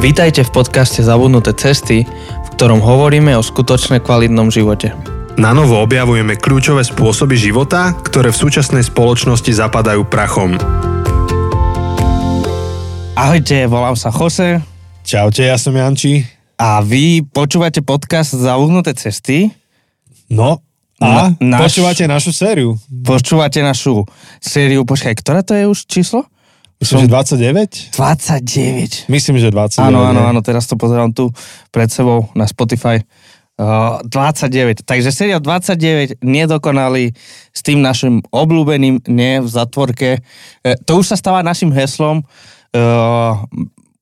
Vítajte v podcaste Zabudnuté cesty, v ktorom hovoríme o skutočne kvalitnom živote. Na novo objavujeme kľúčové spôsoby života, ktoré v súčasnej spoločnosti zapadajú prachom. Ahojte, volám sa Jose Čaute, ja som Janči. a vy počúvate podcast Zabudnuté cesty. No, a Na- náš- počúvate našu sériu. Počúvate našu sériu, počkaj, ktorá to je už číslo? Myslím, že 29? 29. Myslím, že 29. Áno, áno, áno, teraz to pozerám tu pred sebou na Spotify. Uh, 29. Takže séria 29 nedokonalý s tým našim obľúbeným nie v zatvorke. E, to už sa stáva našim heslom. Uh,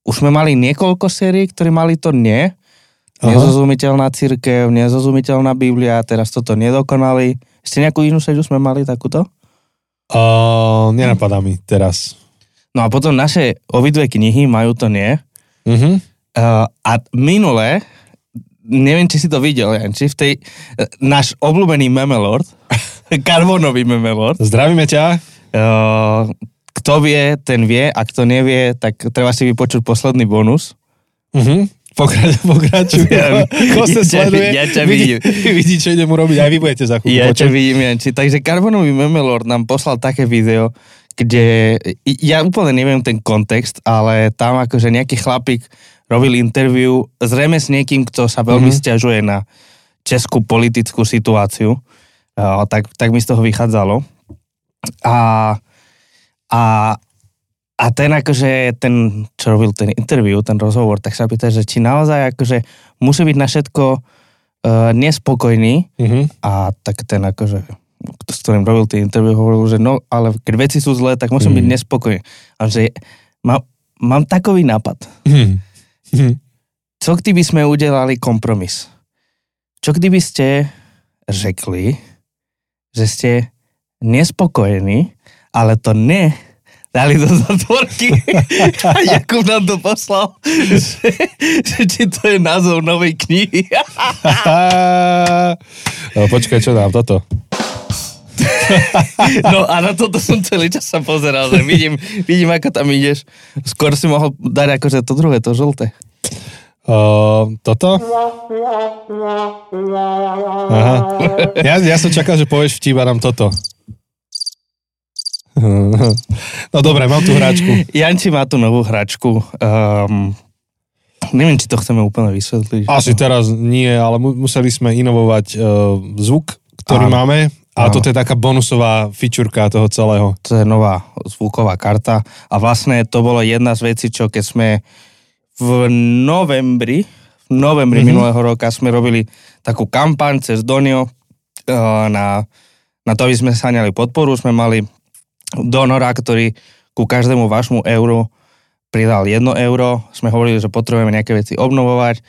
už sme mali niekoľko sérií, ktoré mali to nie. Aha. Nezozumiteľná církev, nezozumiteľná Biblia, teraz toto nedokonalý. Ešte nejakú inú sériu sme mali takúto? Uh, nenapadá mi teraz. No a potom naše obidve knihy majú to nie. Mhm. Uh, a minule, neviem, či si to videl, Janči, v tej, uh, náš obľúbený memelord, karbonový memelord, Zdravíme ťa. uh, kto vie, ten vie, a kto nevie, tak treba si vypočuť posledný bonus. Mhm. Pokrač, pokračuj. Ja- ja sleduje. ja ťa vidí, vidím. vidí, čo idem urobiť. Aj vy budete za chvíľu Ja ťa vidím, Janči. Takže karbonový memelord nám poslal také video, kde, ja úplne neviem ten kontext, ale tam akože nejaký chlapík robil interview zrejme s niekým, kto sa veľmi Mhm. mm-hmm. stiažuje na českú politickú situáciu. Uh, tak, tak mi z toho vychádzalo. A, a, a ten akože, ten, čo robil ten interview, ten rozhovor, tak sa pýta, že či naozaj akože musí byť na všetko uh, nespokojný, Mhm. a tak ten akože, s ktorým robil tie interview, hovoril, že no, ale keď veci sú zlé, tak musím Mhm. byť nespokojný. A že má, mám takový nápad. Mhm. Mhm. Co kdyby sme udelali kompromis? Čo kdyby ste řekli, že ste nespokojení, ale to ne dali do zatvorky. A Jakub nám to poslal, že, že či to je názov novej knihy. No, počkaj, čo dám toto? No a na toto som celý čas sa pozeral, že vidím, vidím, ako tam ideš. Skôr si mohol dať akože to druhé, to žlté. Uh, toto? Aha. Ja, ja som čakal, že povieš vtip a dám toto. No dobre, mám tu hráčku. Janči má tu novú hračku. Um, neviem, či to chceme úplne vysvetliť. Asi teraz nie, ale mu- museli sme inovovať uh, zvuk, ktorý Áno. máme. A Áno. toto je taká bonusová fičurka toho celého. To je nová zvuková karta. A vlastne to bolo jedna z vecí, čo keď sme v novembri, v novembri Mhm. mm-hmm. minulého roka sme robili takú kampaň cez Donio uh, na, na to, aby sme saňali podporu. Sme mali donora, ktorý ku každému vašmu euru pridal 1 euro. Sme hovorili, že potrebujeme nejaké veci obnovovať.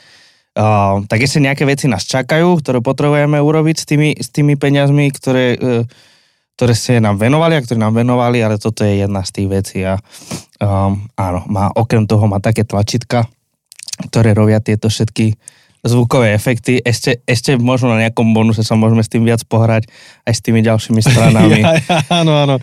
Uh, tak ešte nejaké veci nás čakajú, ktoré potrebujeme urobiť s tými, s tými peniazmi, ktoré, uh, ktoré ste nám venovali a ktoré nám venovali, ale toto je jedna z tých vecí. A um, áno, má, okrem toho má také tlačítka, ktoré robia tieto všetky zvukové efekty. Ešte, ešte možno na nejakom bonuse sa môžeme s tým viac pohrať aj s tými ďalšími stranami. Ja, ja, áno, áno.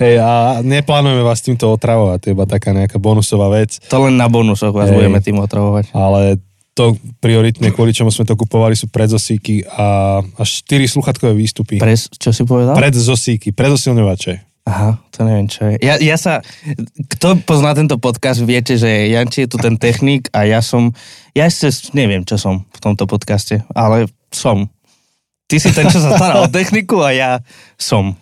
Hej, a neplánujeme vás týmto otravovať, to je iba taká nejaká bonusová vec. To len na bonusoch vás Hej. budeme tým otravovať. ale to prioritne, kvôli čomu sme to kupovali, sú predzosíky a až 4 sluchatkové výstupy. Pres, čo si povedal? Predzosíky, predosilňovače. Aha, to neviem, čo je. Ja, ja sa, kto pozná tento podcast, viete, že Janči je tu ten technik a ja som, ja ešte neviem, čo som v tomto podcaste, ale som. Ty si ten, čo sa stará o techniku a ja som.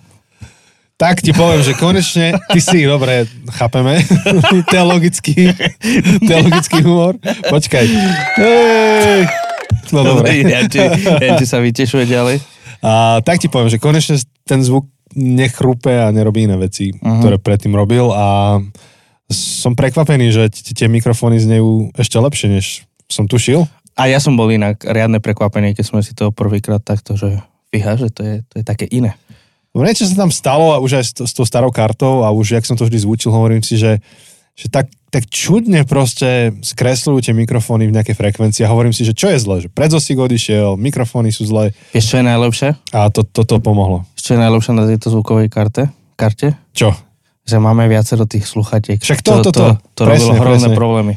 Tak ti poviem, že konečne, ty si, dobre, chápeme, teologický, teologický humor. Počkaj. Ej. No dobre. Janči, Janči sa vytešuje ďalej. A tak ti poviem, že konečne ten zvuk nechrúpe a nerobí iné veci, Mhm. ktoré predtým robil a som prekvapený, že tie mikrofóny znejú ešte lepšie, než som tušil. A ja som bol inak riadne prekvapený, keď sme si to prvýkrát takto, že fíha, že to je, to je také iné. No niečo sa tam stalo a už aj s, tou starou kartou a už jak som to vždy zvučil, hovorím si, že, že tak, tak čudne proste skresľujú tie mikrofóny v nejakej frekvencii a hovorím si, že čo je zle, že predzosík odišiel, mikrofóny sú zlé Vieš, čo je najlepšie? a to, toto pomohlo. Vieš, čo je najlepšie na tejto zvukovej karte? karte? Čo? Že máme viacero tých sluchatiek. Však to- to, to- to, to. to robilo hrozné presne. problémy.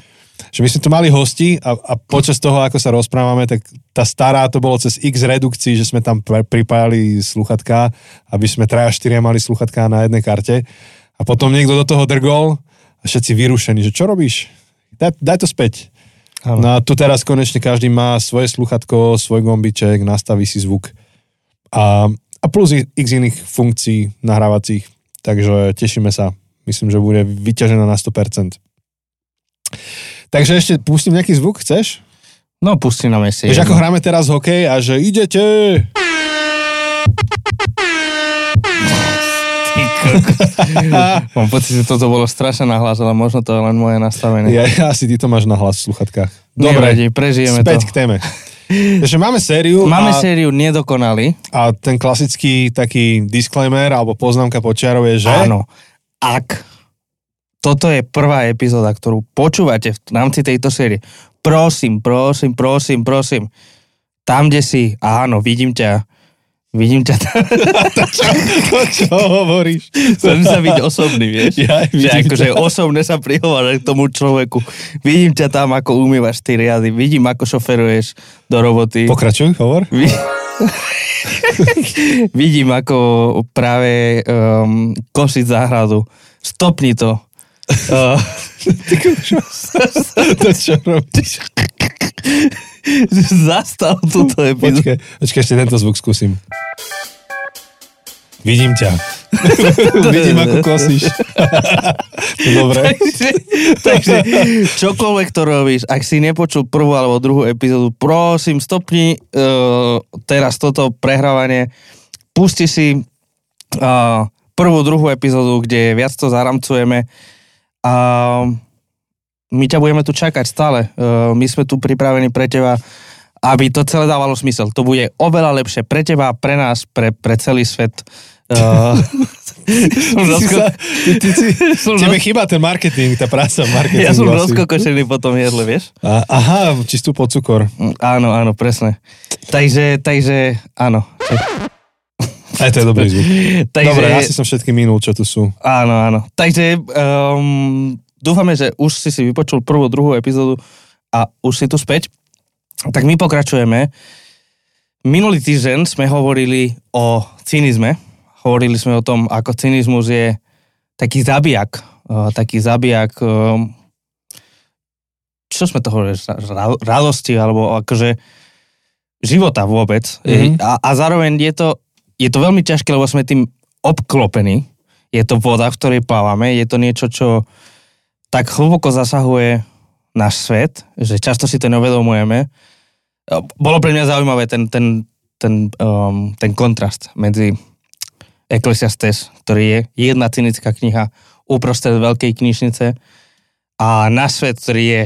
Že my sme tu mali hosti a, a počas toho, ako sa rozprávame, tak tá stará to bolo cez x redukcií, že sme tam pripájali sluchatka, aby sme traja štyria mali sluchatka na jednej karte. A potom niekto do toho drgol a všetci vyrušení, že čo robíš? Daj, daj to späť. Áno. No a tu teraz konečne každý má svoje sluchatko, svoj gombiček, nastaví si zvuk. A, a plus x iných funkcií nahrávacích. Takže tešíme sa. Myslím, že bude vyťažená na 100%. Takže ešte pustím nejaký zvuk, chceš? No, pusti nám ešte. Vieš, ako hráme teraz hokej a že idete. Mám pocit, že toto bolo strašne nahlas, ale možno to je len moje nastavenie. Ja, asi ty to máš na hlas v sluchatkách. Nevadí, prežijeme späť to. k téme. Takže máme sériu Máme a, sériu Nedokonali. a ten klasický taký disclaimer alebo poznámka počiarov je, že... Áno. Ak toto je prvá epizóda, ktorú počúvate v rámci tejto série, prosím, prosím, prosím, prosím, tam, kde si, áno, vidím ťa, vidím ťa tam, To, čo hovoríš? chcem sa byť osobný, vieš? Ja, že akože osobne sa prihovára k tomu človeku. Vidím ťa tam, ako umývaš tie riady, vidím, ako šoferuješ do roboty. Pokračuj, hovor. Vi- Vidím, ako práve um, kosiť záhradu. Stopni to. Uh, to čo robíš? Zastav túto epizódu. Počkaj, počkaj, ešte tento zvuk skúsim. Vidím ťa. Vidím, ako kosíš. Dobre. takže, takže čokoľvek to robíš, ak si nepočul prvú alebo druhú epizódu, prosím, stopni uh, teraz toto prehrávanie, pusti si uh, prvú, druhú epizódu, kde viac to zaramcujeme a my ťa budeme tu čakať stále. Uh, my sme tu pripravení pre teba, aby to celé dávalo smysel. To bude oveľa lepšie pre teba, pre nás, pre, pre celý svet. Uh, som Ty rozko- ty, ty, si, som tebe chýba ten marketing, tá práca v marketingu. ja som asi. rozkokošený po tom jedle, vieš? A, aha, čistú pod cukor. Mm, Áno, áno, presne. Takže, takže, áno. Aj to je dobrý zvuk. Takže, Dobre, asi som všetky minul, čo tu sú. Áno, áno. Takže um, dúfame, že už si si vypočul prvú, druhú epizódu a už si tu späť. Tak my pokračujeme. Minulý týždeň sme hovorili o cynizme. Hovorili sme o tom, ako cynizmus je taký zabijak. Uh, taký zabijak um, čo sme to hovorili, Ra- radosti, alebo akože života vôbec. Mhm. A, a zároveň je to, je to veľmi ťažké, lebo sme tým obklopení. Je to voda, v ktorej plávame, je to niečo, čo tak hlboko zasahuje náš svet, že často si to neuvedomujeme. Bolo pre mňa zaujímavé ten, ten, ten, um, ten kontrast medzi Ecclesiastes, ktorý je jedna cynická kniha uprostred veľkej knižnice a náš svet, ktorý je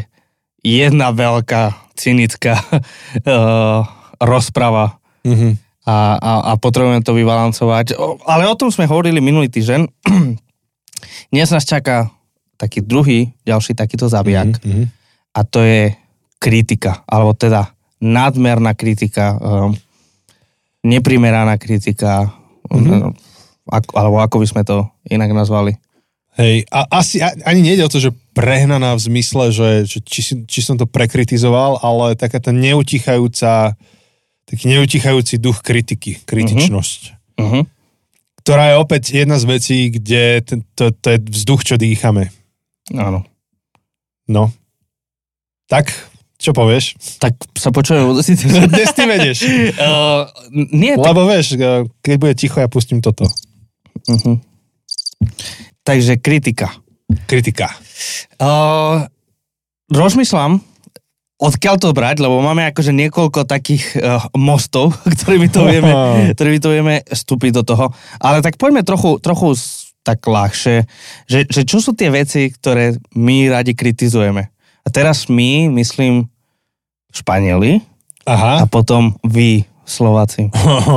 jedna veľká cynická uh, rozprava Mhm. A, a, a potrebujeme to vybalancovať. O, ale o tom sme hovorili minulý týždeň. Dnes nás čaká taký druhý, ďalší takýto zabijak Mhm. a to je kritika, alebo teda nadmerná kritika, um, neprimeraná kritika, Mhm. ako, alebo ako by sme to inak nazvali. Hej, a asi a- ani nejde o to, že prehnaná v zmysle, že, že či, či som to prekritizoval, ale taká tá neutichajúca, taký neutichajúci duch kritiky, kritičnosť. Uh-huh. Ktorá je opäť jedna z vecí, kde ten, to, to je vzduch, čo dýchame. Áno. No. Tak, čo povieš? Tak sa počujeme. Dnes ty vedieš. uh, nie, tak Lebo vieš, keď bude ticho, ja pustím toto. Uh-huh. Takže kritika. Kritika. Uh, rozmýšľam, odkiaľ to brať, lebo máme akože niekoľko takých uh, mostov, ktorými to vieme, ktorými to vieme vstúpiť do toho. Ale tak poďme trochu, trochu tak ľahšie, že, že čo sú tie veci, ktoré my radi kritizujeme. A teraz my, myslím, Španieli a Aha. potom vy, Slováci.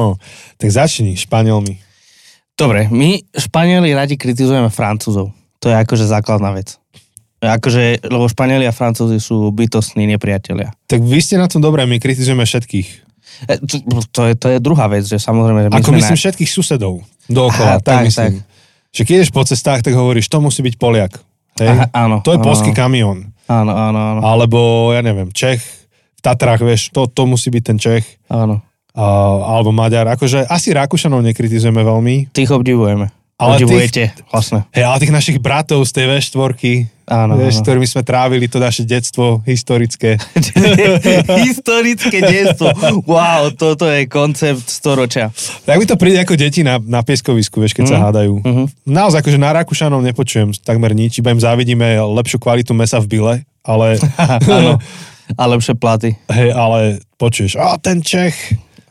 tak začni Španielmi. Dobre, my Španieli radi kritizujeme Francúzov. To je akože základná vec. Akože, lebo Španieli a Francúzi sú bytostní nepriatelia. Tak vy ste na tom dobré, my kritizujeme všetkých. E, to, to, je, to je druhá vec, že samozrejme, že my Ako myslím na... všetkých susedov dookola, Aha, tak, tak, myslím. Že keď ideš po cestách, tak hovoríš, to musí byť Poliak. Hej? Aha, áno, to je áno, polský áno. kamión. Áno, áno, áno. alebo ja neviem, Čech v Tatrách, vieš, to, to musí byť ten Čech, áno. a, alebo Maďar. Akože asi Rakúšanov nekritizujeme veľmi, Tých obdivujeme. Ale Obdivujete, vlastne. Hej, ale tých našich bratov z tej V4, Áno, vieš, áno. ktorými sme trávili to naše detstvo historické. Historické detstvo. Wow, toto je koncept storočia. Tak mi to príde ako deti na, na pieskovisku, vieš, keď mm. sa hádajú. Mhm. Naozaj, akože na Rakúšanov nepočujem takmer nič, iba im závidíme lepšiu kvalitu mesa v byle, ale, Áno. A lepšie platy. hej, ale počuješ, a ten Čech,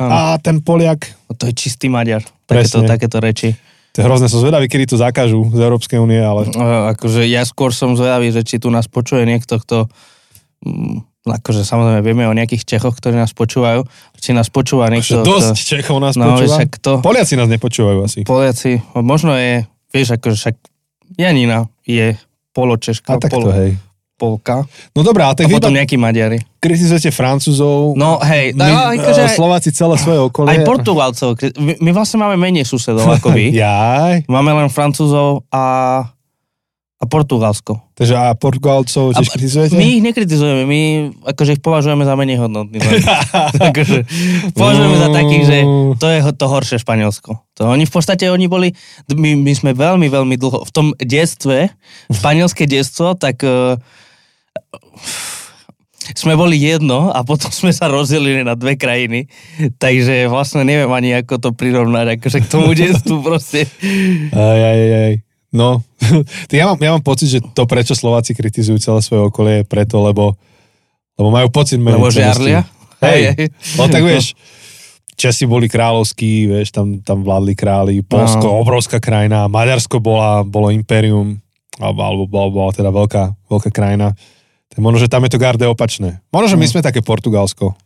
Áno. a ten Poliak. To je čistý Maďar. Takéto, takéto reči. To je hrozné, som zvedavý, kedy to zakážu z Európskej únie, ale Uh, akože ja skôr som zvedavý, že či tu nás počuje niekto, kto... Mm, akože samozrejme vieme o nejakých Čechoch, ktorí nás počúvajú. Či nás počúva že niekto... dosť kto, Čechov nás No, počúva. však to- Poliaci nás nepočúvajú asi. Poliaci, možno je, vieš, akože však Janina je poločeška, A tak to, polo, hej. Polka. No dobrá, A tak vy potom nejakí Maďari. kritizujete Francúzov, No hej, my, no, akože eh, aj, Slováci celé svoje okolie. aj Portugalcov. My, my vlastne máme menej susedov ako vy. Jaj. Máme len Francúzov a, a Portugalsko. Takže a Portugalcov tiež A- kritizujete? My ich nekritizujeme, my akože ich považujeme za menej hodnotných. akože, považujeme za takých, že to je to horšie Španielsko. To oni v podstate, oni boli, my, my sme veľmi, veľmi dlho, v tom detstve, španielské detstvo, tak uh, sme boli jedno a potom sme sa rozdelili na dve krajiny, takže vlastne neviem ani ako to prirovnať, akože k tomu detstvu proste. Aj, aj, aj. No, ja mám, ja mám pocit, že to, prečo Slováci kritizujú celé svoje okolie, je preto, lebo, lebo majú pocit Lebo žiarlia? Hej. no tak vieš, Česi boli kráľovskí, vieš, tam, tam vládli králi, Polsko, No. obrovská krajina, Maďarsko bola, bolo impérium, alebo, alebo bola, bola teda veľká, veľká krajina. Možno, že tam je to garde opačné. Možno, že my No. sme také Portugalsko.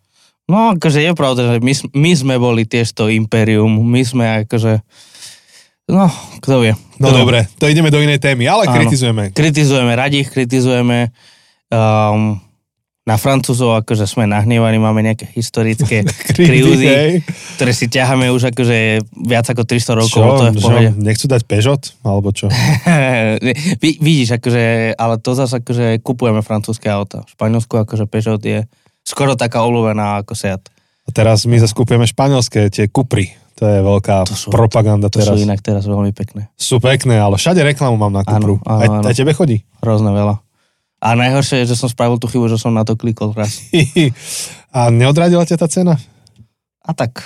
No, akože je pravda, že my, my sme boli tiež to impérium, my sme akože, no, kto vie. No Kto vie. dobre, to ideme do inej témy, ale Áno. kritizujeme. Kritizujeme, radi ich kritizujeme. Um, na Francúzov akože sme nahnievaní, máme nejaké historické hej. ktoré si ťaháme už akože viac ako 300 rokov, Čo, to je v že pohode. nechcú dať Peugeot? Alebo čo? Vidíš, akože, ale to zase akože kupujeme francúzske auta. V Španielsku akože Peugeot je skoro taká obľúbená ako Seat. A teraz my zase kúpujeme španielské, tie Cupry. To je veľká To sú- propaganda To teraz. sú inak teraz veľmi pekné. Sú pekné, ale všade reklamu mám na Cupru. Áno, áno, aj, áno. aj tebe chodí. Hrozne veľa. A najhoršie je, že som spravil tú chybu, že som na to klikol raz. A neodradila ťa tá cena? A tak,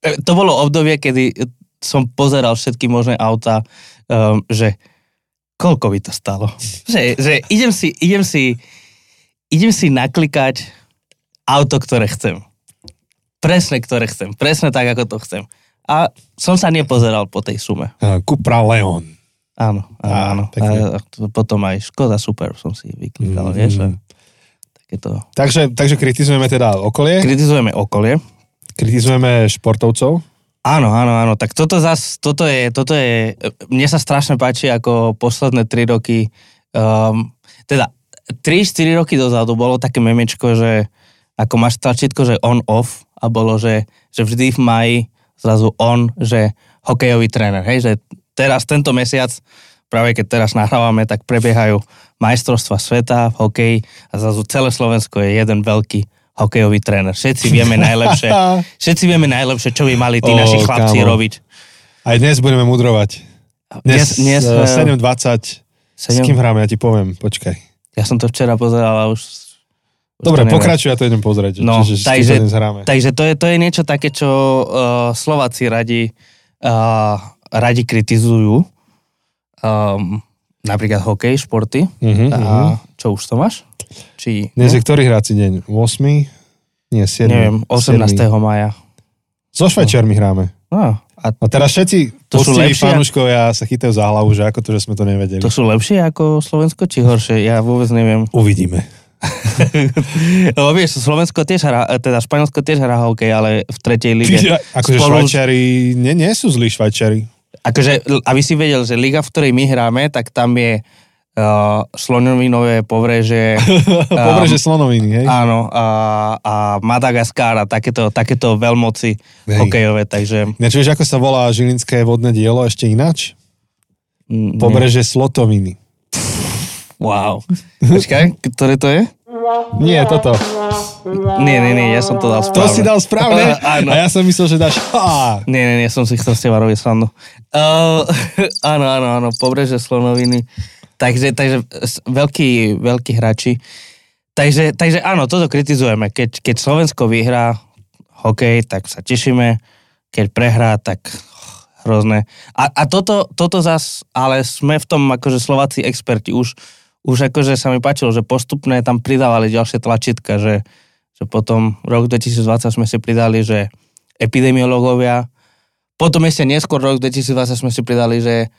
e, to bolo obdobie, kedy som pozeral všetky možné auta, um, že koľko by to stalo. Že, že idem si, idem si, idem si naklikať auto, ktoré chcem. Presne, ktoré chcem. Presne tak, ako to chcem. A som sa nepozeral po tej sume. Cupra Leon. Áno, áno, Á, áno. pekne. A to- potom aj Škoda Super som si vyklikal, Mhm. vieš. Takéto. Takže, takže kritizujeme teda okolie, Kritizujeme okolie. kritizujeme športovcov. Áno, áno, áno. Tak toto zas, toto je, toto je, mne sa strašne páči, ako posledné 3 roky, um, teda 3-4 roky dozadu bolo také memečko, že ako máš tlačítko, že on-off a bolo, že, že vždy v maji zrazu on, že hokejový tréner, hej, že teraz tento mesiac, práve keď teraz nahrávame, tak prebiehajú majstrovstva sveta v hokeji a zrazu celé Slovensko je jeden veľký hokejový tréner. Všetci vieme najlepšie, všetci vieme najlepšie, čo by mali tí Ó, naši chlapci kámo. robiť. Aj dnes budeme mudrovať. Dnes, dnes, dnes eh, 7.20. S sedem- kým hráme, ja ti poviem, počkaj. Ja som to včera pozeral a už... už Dobre, pokračuj, ja to idem pozrieť. No, že, že, takže-. Takže to je, to je niečo také, čo uh, Slováci radi, uh, radi kritizujú. Um, napríklad hokej, športy. Uh-huh, uh-huh. A čo už to máš? Či, Dnes je ktorý hráci deň? 8? Nie, 7. neviem, 18. maja. So Švajčiarmi hráme. No, a A teraz všetci To sú lepšie, fanúškovia sa chytajú za hlavu, že ako to, že sme to nevedeli. to sú lepšie ako Slovensko, či horšie? Ja vôbec neviem. Uvidíme. Lebo vieš, Slovensko tiež hrá, teda Španielsko tiež hrá hokej, ale v tretej lige. akože Spolu- Švajčiari, nie, nie sú zlí Švajčiari. Akože, aby si vedel, že liga, v ktorej my hráme, tak tam je uh, slonovinové povreže, Pobreže slonoviny, hej? áno, a, a Madagaskar a takéto, takéto veľmoci Hej. hokejové, takže... Ináč vieš, ako sa volá žilinské vodné dielo ešte ináč? mm, nie. Pobreže Slotoviny. Wow. Počkaj, ktoré to je? Nie, toto. Nie, nie, nie, ja som to dal To správne. si dal správne? Áno. A ja som myslel, že dáš. Nie, nie, nie, som si chcel s teba robiť srandu. Uh, áno, áno, áno, pobreže Slonoviny. Takže, takže veľkí, veľkí hráči. Takže, takže áno, toto kritizujeme. Keď, keď Slovensko vyhrá hokej, tak sa tešíme. Keď prehrá, tak hrozné. A, a toto, toto zas, ale sme v tom akože Slováci experti. Už, už akože sa mi páčilo, že postupne tam pridávali ďalšie tlačítka, že, že potom rok 2020 sme si pridali, že epidemiológovia, potom ešte neskôr rok 2020 sme si pridali, že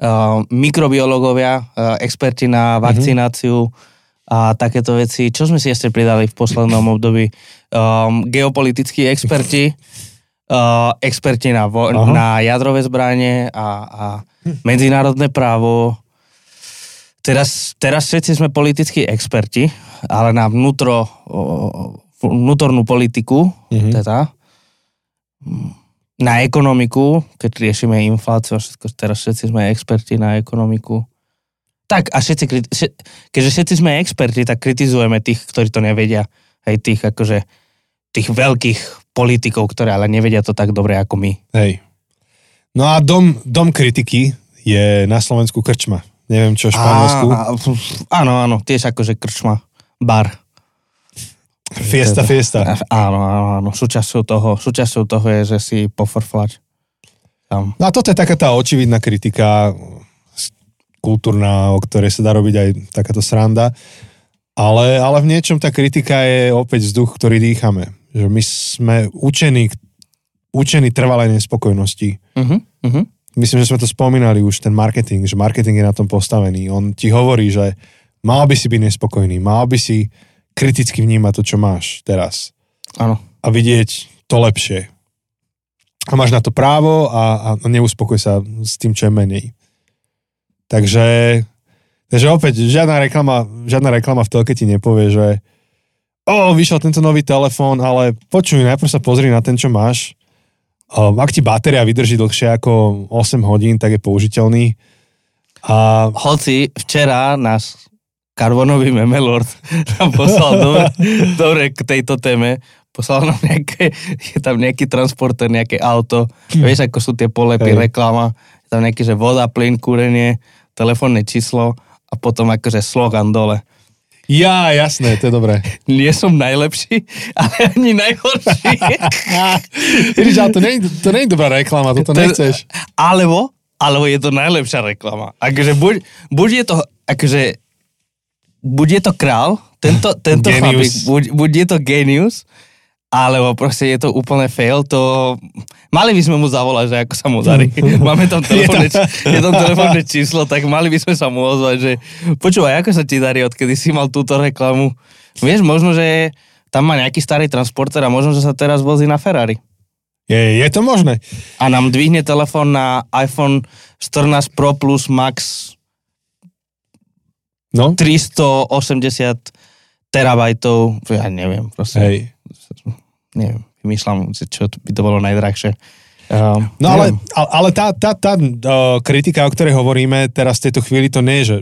uh, mikrobiológovia, uh, experti na vakcináciu a takéto veci. Čo sme si ešte pridali v poslednom období? Um, geopolitickí experti, uh, experti na, vo- Aha. na jadrové zbranie a, a medzinárodné právo. Teraz, teraz všetci sme politickí experti, ale na vnútro, vnútornú politiku, Mhm. teda, na ekonomiku, keď riešime infláciu a všetko, teraz všetci sme experti na ekonomiku. Tak a všetci, keďže všetci sme experti, tak kritizujeme tých, ktorí to nevedia. Hej, tých akože, tých veľkých politikov, ktorí ale nevedia to tak dobre ako my. Hej. No a dom, dom kritiky je na Slovensku krčma. Neviem čo Španielsku. Á, á, áno, áno, tiež akože krčma, bar. Fiesta, fiesta. Áno, áno, áno, súčasťou toho, súčasťou toho je, že si pofrflať. Tam. No a toto je taká tá očividná kritika kultúrna, o ktorej sa dá robiť aj takáto sranda. Ale, ale v niečom tá kritika je opäť vzduch, ktorý dýchame. Že my sme učení, učení trvalej nespokojnosti. Uh-huh, uh-huh. Myslím, že sme to spomínali už, ten marketing, že marketing je na tom postavený. On ti hovorí, že mal by si byť nespokojný, mal by si kriticky vnímať to, čo máš teraz Áno. a vidieť to lepšie. A máš na to právo a, a neuspokoj sa s tým, čo je menej. Takže, takže opäť, žiadna reklama, žiadna reklama v telke ti nepovie, že o, vyšiel tento nový telefón, ale počuj, najprv sa pozri na ten, čo máš. Um, ak ti batéria vydrží dlhšie ako 8 hodín, tak je použiteľný. A Hoci včera náš karbonový memelord nám poslal dobre, dobre k tejto téme, poslal nám nejaké, je tam nejaký transporter, nejaké auto, vieš, ako sú tie polepy, Hej. reklama, je tam nejaký, že voda, plyn, kúrenie, telefónne číslo a potom akože slogan dole. Ja, jasné, to je dobré. Nie som najlepší, ale ani najhorší. Vidíš, ale to nie, to nie je dobrá reklama, toto To nechceš. Alebo, alebo je to najlepšia reklama. Akože buď, buď je to, akože, buď je to král, tento, tento chlapík, buď, buď je to genius, alebo proste je to úplne fail, to... Mali by sme mu zavolať, že ako sa mu darí. Máme tam telefónne, Je tam- telefónne číslo, tak mali by sme sa mu ozvať, že počúvaj, ako sa ti darí, odkedy si mal túto reklamu. Vieš, možno, že tam má nejaký starý transporter a možno, že sa teraz vozí na Ferrari Je, je to možné. a nám dvihne telefón na iPhone 14 Pro Plus Max No, 380 terabajtov, ja neviem, proste, hej. Neviem, vymýšľam, čo by to bolo najdrahšie. Um, No ale, ale ale tá, tá, tá uh, kritika, o ktorej hovoríme teraz v tejto chvíli, to nie je, že,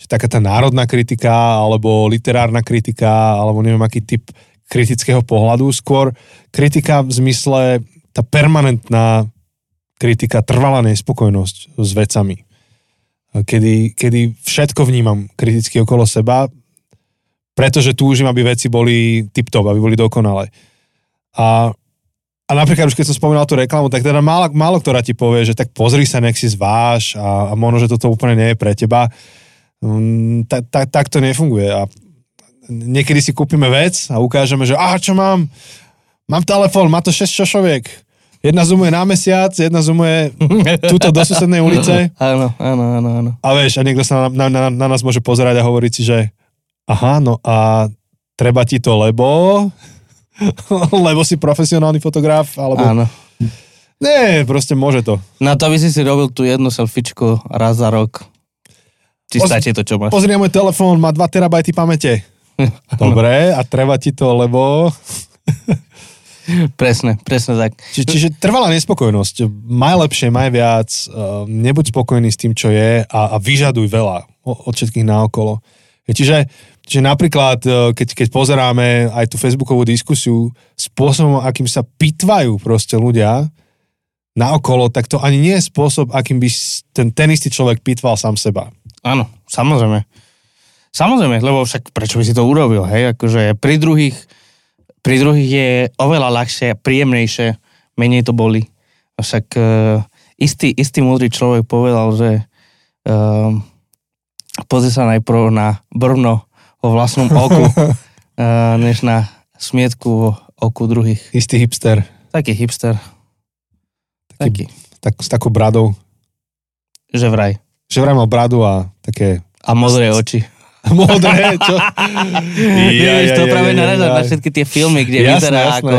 že taká tá národná kritika, alebo literárna kritika, alebo neviem aký typ kritického pohľadu, skôr kritika v zmysle tá permanentná kritika, trvalá nespokojnosť s vecami. Kedy, kedy všetko vnímam kriticky okolo seba, pretože túžim, aby veci boli tip-top, aby boli dokonalé. A a napríklad už keď som spomínal tú reklamu, tak teda málo, málo ktorá ti povie, že tak pozri sa, nech si zváš a, a možno, že toto úplne nie je pre teba. Mm, tak, tak, tak to nefunguje. A niekedy si kúpime vec a ukážeme, že a čo mám? Mám telefón, má to 6 šošoviek. Jedna zoomuje na mesiac, jedna zoomuje túto do susednej ulice. Áno, áno, áno, áno. A vieš, a niekto sa na, na, na, na nás môže pozerať a hovoriť si, že aha, no a treba ti to, lebo... lebo si profesionálny fotograf, alebo... Áno. Nie, proste môže to. Na to by si si robil tú jednu selfiečku raz za rok. Či Poz- stačí to, čo máš. Pozri na môj telefón, má 2 terabajty pamäte. Dobre, a treba ti to, lebo... presne, presne tak. Či, čiže trvalá nespokojnosť. Maj lepšie, maj viac, uh, nebuď spokojný s tým, čo je a, a vyžaduj veľa od všetkých naokolo. Čiže, čiže napríklad, uh, keď, keď pozeráme aj tú facebookovú diskusiu, spôsobom, akým sa pitvajú proste ľudia naokolo, tak to ani nie je spôsob, akým by ten, ten istý človek pitval sám seba. Áno, samozrejme. Samozrejme, lebo však prečo by si to urobil, hej? Akože pri druhých, pri druhých je oveľa ľahšie, príjemnejšie, menej to boli. Však uh, istý, istý múdry človek povedal, že uh, pozri sa najprv na brvno vo vlastnom oku, uh, než na smietku oku druhých. Istý hipster. Taký hipster. Taký. Tak, s takou bradou. Že vraj. Že vraj mal bradu a také... A modré oči. Modré, čo? Ja, ja, to práve naráža na všetky tie filmy, kde jasné, vyzerá jasné. ako,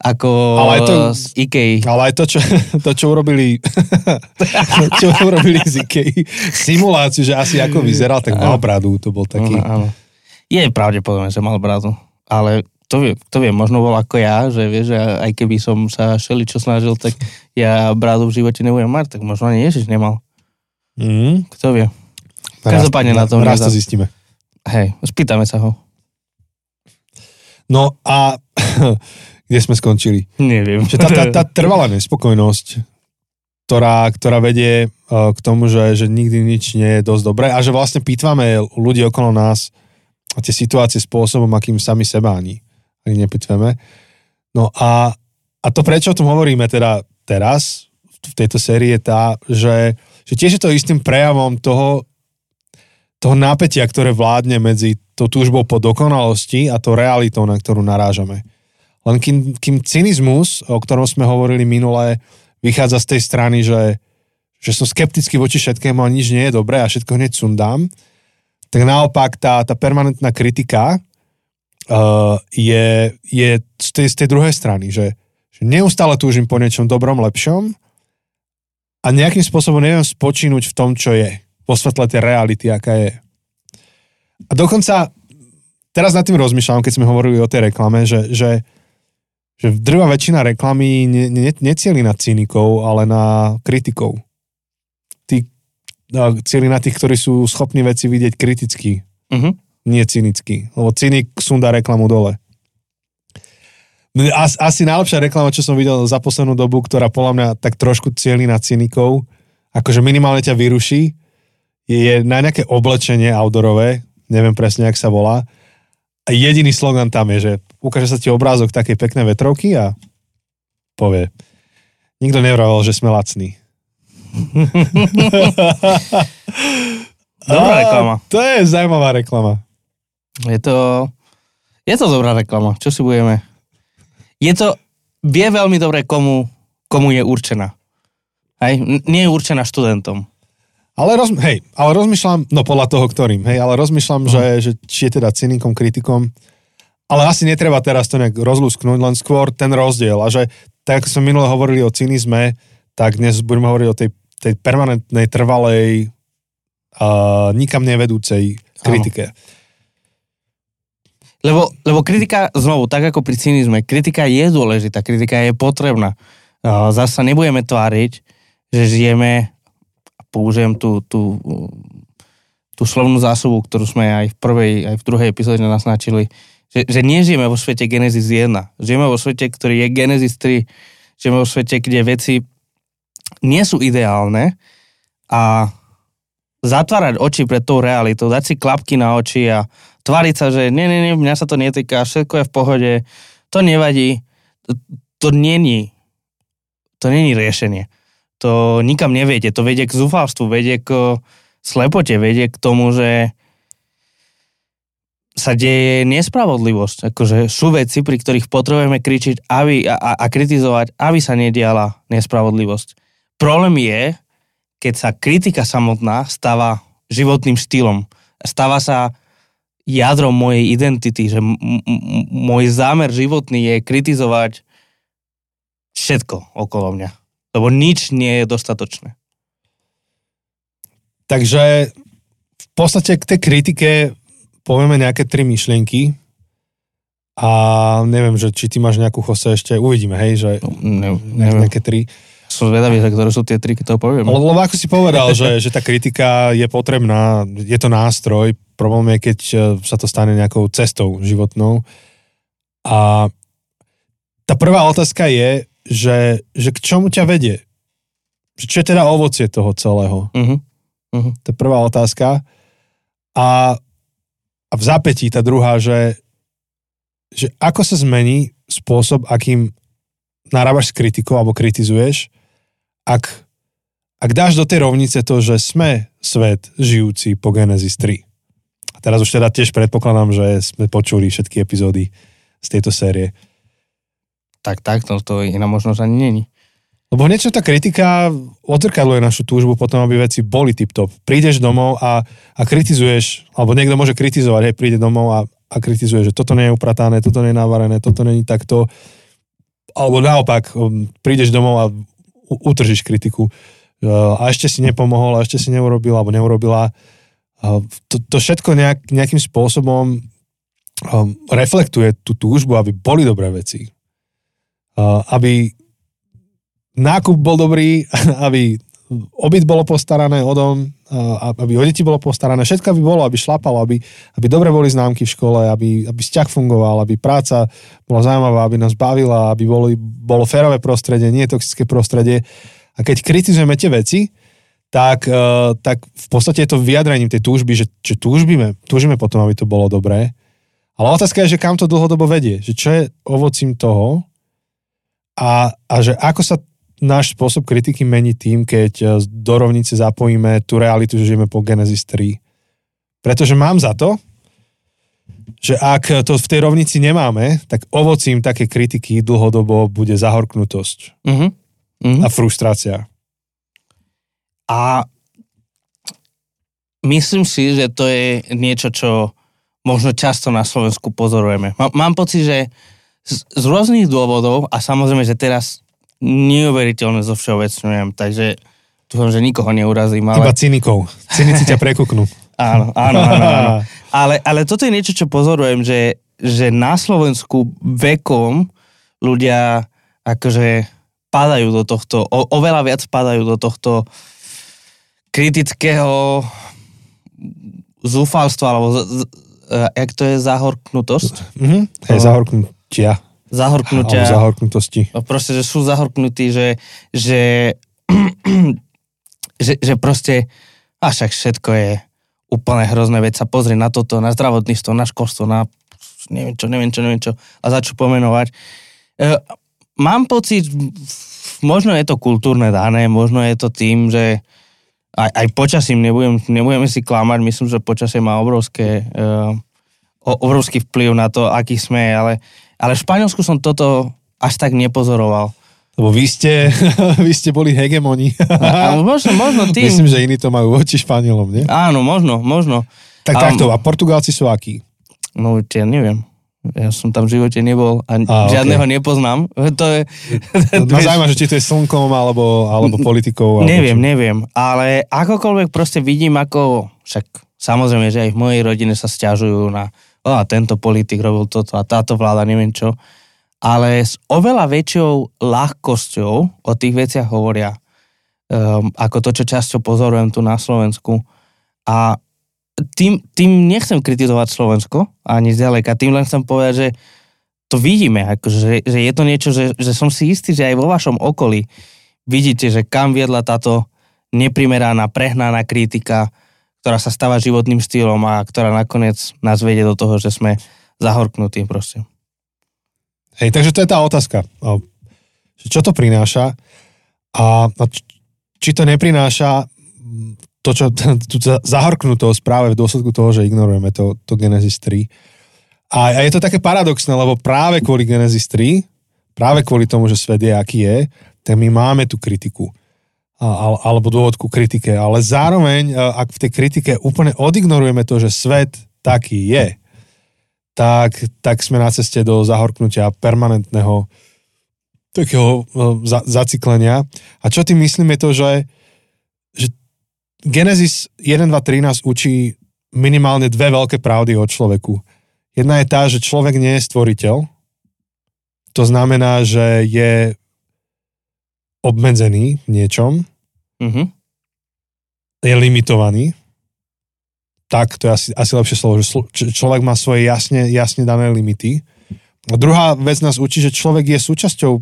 ako ale aj to, z Ikei. Ale aj to, čo, to, čo urobili čo urobili z Ikei, simuláciu, že asi ako vyzeral, tak mal bradu, to bol taký... Áno, áno. Je pravdepodobne, že mal bradu, ale to vie, to vie, možno bol ako ja, že vieš, že aj keby som sa šeli čo snažil, tak ja bradu v živote nebudem mať, tak možno ani Ježiš nemal. Mm. Kto vie. Každopádne na tom. Raz to zistíme. Hej, spýtame sa ho. No a kde sme skončili? Neviem. Že tá, tá, tá trvalá nespokojnosť, ktorá, ktorá vedie uh, k tomu, že, že nikdy nič nie je dosť dobré a že vlastne pýtvame ľudí okolo nás a tie situácie spôsobom, akým sami seba ani, ani nepýtvame. No a, a to, prečo o tom hovoríme teda teraz, v tejto sérii je tá, že, že tiež je to istým prejavom toho, toho napätia, ktoré vládne medzi tou túžbou po dokonalosti a tou realitou, na ktorú narážame. Len kým, kým cynizmus, o ktorom sme hovorili minule, vychádza z tej strany, že, že som skeptický voči všetkému a nič nie je dobré a všetko hneď sundám, tak naopak tá, tá permanentná kritika uh, je, je z, tej, z tej druhej strany, že, že neustále túžim po niečom dobrom, lepšom a nejakým spôsobom neviem spočínuť v tom, čo je vo svetle tej reality, aká je. A dokonca teraz nad tým rozmýšľam, keď sme hovorili o tej reklame, že, že, že drvá väčšina reklamy ne, ne, necieli na cynikov, ale na kritikov. Tí, cieli na tých, ktorí sú schopní veci vidieť kriticky, uh-huh. nie cynicky. Lebo cynik sundá reklamu dole. As, asi najlepšia reklama, čo som videl za poslednú dobu, ktorá podľa mňa tak trošku cieli na cynikov, akože minimálne ťa vyruší, je na nejaké oblečenie outdoorové, neviem presne, jak sa volá. A jediný slogan tam je, že ukáže sa ti obrázok takej peknej vetrovky a povie, nikto nevravel, že sme lacní. Dobrá reklama. To je zaujímavá reklama. Je to, je to dobrá reklama. Čo si budeme? Je to, vie veľmi dobre, komu, komu je určená. Hej? Nie je určená študentom. Ale, roz, hej, ale rozmýšľam, no podľa toho ktorým, hej, ale rozmýšľam, uh-huh. že, že či je teda cynikom, kritikom, ale asi netreba teraz to nejak rozlúsknuť, len skôr ten rozdiel a že tak ako sme minule hovorili o cynizme, tak dnes budeme hovoriť o tej, tej permanentnej, trvalej, uh, nikam nevedúcej kritike. Lebo, lebo kritika, znovu, tak ako pri cynizme, kritika je dôležitá, kritika je potrebná. Uh, zasa nebudeme tváriť, že žijeme použijem tú, tú, tú slovnú zásobu, ktorú sme aj v prvej, aj v druhej epizóde naznačili, že, že nežijeme vo svete Genesis 1. Žijeme vo svete, ktorý je Genesis 3. Žijeme vo svete, kde veci nie sú ideálne a zatvárať oči pred tou realitou, dať si klapky na oči a tváriť sa, že nie, nie, nie, mňa sa to netýka, všetko je v pohode, to nevadí, to, to není, to není riešenie to nikam neviete. To vedie k zúfalstvu, vedie k slepote, vedie k tomu, že sa deje nespravodlivosť. Akože sú veci, pri ktorých potrebujeme kričiť aby, a, a kritizovať, aby sa nediala nespravodlivosť. Problém je, keď sa kritika samotná stáva životným štýlom. Stáva sa jadrom mojej identity, že m- m- môj zámer životný je kritizovať všetko okolo mňa. Lebo nič nie je dostatočné. Takže v podstate k tej kritike povieme nejaké tri myšlienky. A neviem, že či ty máš nejakú chose ešte, uvidíme, hej, že Ne, ne, neviem. nejaké tri. Som zvedavý, že ktoré sú tie tri, keď to poviem. Lebo, lebo ako si povedal, že, že tá kritika je potrebná, je to nástroj, problém je, keď e, sa to stane nejakou cestou životnou. A tá prvá otázka je, že, že k čomu ťa vedie? Čo je teda ovocie toho celého? Uh-huh. Uh-huh. To je prvá otázka. A, a v zápätí tá druhá, že, že ako sa zmení spôsob, akým narábaš s kritikou alebo kritizuješ, ak, ak dáš do tej rovnice to, že sme svet žijúci po Genesis 3. A teraz už teda tiež predpokladám, že sme počuli všetky epizódy z tejto série. Tak, tak, to, to iná možnosť ani není. Lebo hneď čo tá kritika odzrkadluje našu túžbu potom, aby veci boli tip-top. Prídeš domov a, a kritizuješ, alebo niekto môže kritizovať, hej, príde domov a, a kritizuje, že toto nie je upratané, toto nie je navarené, toto je takto. Alebo naopak, um, prídeš domov a utržíš kritiku. Uh, A ešte si nepomohol, a ešte si neurobil, alebo neurobila. Uh, To, to všetko nejak, nejakým spôsobom um, reflektuje tú túžbu, aby boli dobré veci. Aby nákup bol dobrý, aby obyt bolo postarané o dom, aby o deti bolo postarané, všetko aby bolo, aby šlapalo, aby, aby dobre boli známky v škole, aby, aby vzťah fungoval, aby práca bola zaujímavá, aby nás bavila, aby bolo, bolo férové prostredie, nie toxické prostredie. A keď kritizujeme tie veci, tak, eh, tak v podstate je to vyjadrením tej túžby, že, že túžbíme, túžime potom, aby to bolo dobré. Ale otázka je, že kam to dlhodobo vedie, že čo je ovocím toho a, a že ako sa náš spôsob kritiky mení tým, keď eh, do rovnice zapojíme tú realitu, že žijeme po Genesis 3. Pretože mám za to, že ak to v tej rovnici nemáme, tak ovocím také kritiky dlhodobo bude zahorknutosť Uh-huh. Uh-huh. a frustrácia. A myslím si, že to je niečo, čo možno často na Slovensku pozorujeme. Má- Mám pocit, že z, z rôznych dôvodov, a samozrejme, že teraz neuveriteľne zo všeobecňujem, takže dúfam, že nikoho neurazím, ale... Iba cynikov. Cynici ťa prekuknú. Áno, áno, áno, áno. Ale, ale toto je niečo, čo pozorujem, že, že na Slovensku vekom ľudia akože padajú do tohto, o, oveľa viac padajú do tohto kritického zúfalstva, alebo z, z, eh, jak to je zahorknutosť? Mhm. Hej, zahorknutia. Zahorknutia. Alebo zahorknutosti. Proste, že sú zahorknutí, že, že, že, že proste, a však všetko je úplne hrozné, veď sa pozrie na toto, na zdravotníctvo, na školstvo, na neviem čo, neviem čo, neviem čo, a začnú pomenovať. E, mám pocit, možno je to kultúrne dané, možno je to tým, že aj, aj počasím nebudem, nebudeme si klamať, myslím, že počasie má obrovské, uh, obrovský vplyv na to, aký sme, ale, ale v Španielsku som toto až tak nepozoroval. Lebo vy ste, vy ste boli hegemoni. A, a možno, možno tým. Myslím, že iní to majú voči Španielom, nie? Áno, možno, možno. Tak A- takto, a Portugálci sú akí? No, ja neviem. Ja som tam v živote nebol a, A, žiadneho nepoznám. To je... Ma zaujíma, že či to je slnkom alebo, alebo politikou. Alebo Neviem, čo. neviem, ale akokoľvek proste vidím, ako, však samozrejme, že aj v mojej rodine sa stiažujú na, a tento politik robil toto a táto vláda, neviem čo, ale s oveľa väčšou ľahkosťou o tých veciach hovoria, um, ako to, čo často pozorujem tu na Slovensku. A tým, tým nechcem kritizovať Slovensko, ani zďaleka, tým len chcem povedať, že to vidíme, akože, že, je to niečo, že, že som si istý, že aj vo vašom okolí vidíte, že kam viedla táto neprimeraná, prehnaná kritika, ktorá sa stáva životným štýlom a ktorá nakoniec nás vedie do toho, že sme zahorknutí proste. Hej, takže to je tá otázka. Čo to prináša? A či to neprináša to, čo, tú za- zahorknutosť práve v dôsledku toho, že ignorujeme to, to Genesis 3. A, a je to také paradoxné, lebo práve kvôli Genesis 3, práve kvôli tomu, že svet je, aký je, tak my máme tú kritiku. Alebo dôvod ku kritike. Ale zároveň, ak v tej kritike úplne odignorujeme to, že svet taký je, tak, tak sme na ceste do zahorknutia permanentného takého eh, za, zaciklenia. A čo tým myslím je to, že, že Genesis 1, 2, 3 nás učí minimálne dve veľké pravdy o človeku. Jedna je tá, že človek nie je stvoriteľ. To znamená, že je obmedzený v niečom, Mhm. je limitovaný. Tak, to je asi, asi lepšie slovo, že slo- č- človek má svoje jasne, jasne dané limity. A druhá vec nás učí, že človek je súčasťou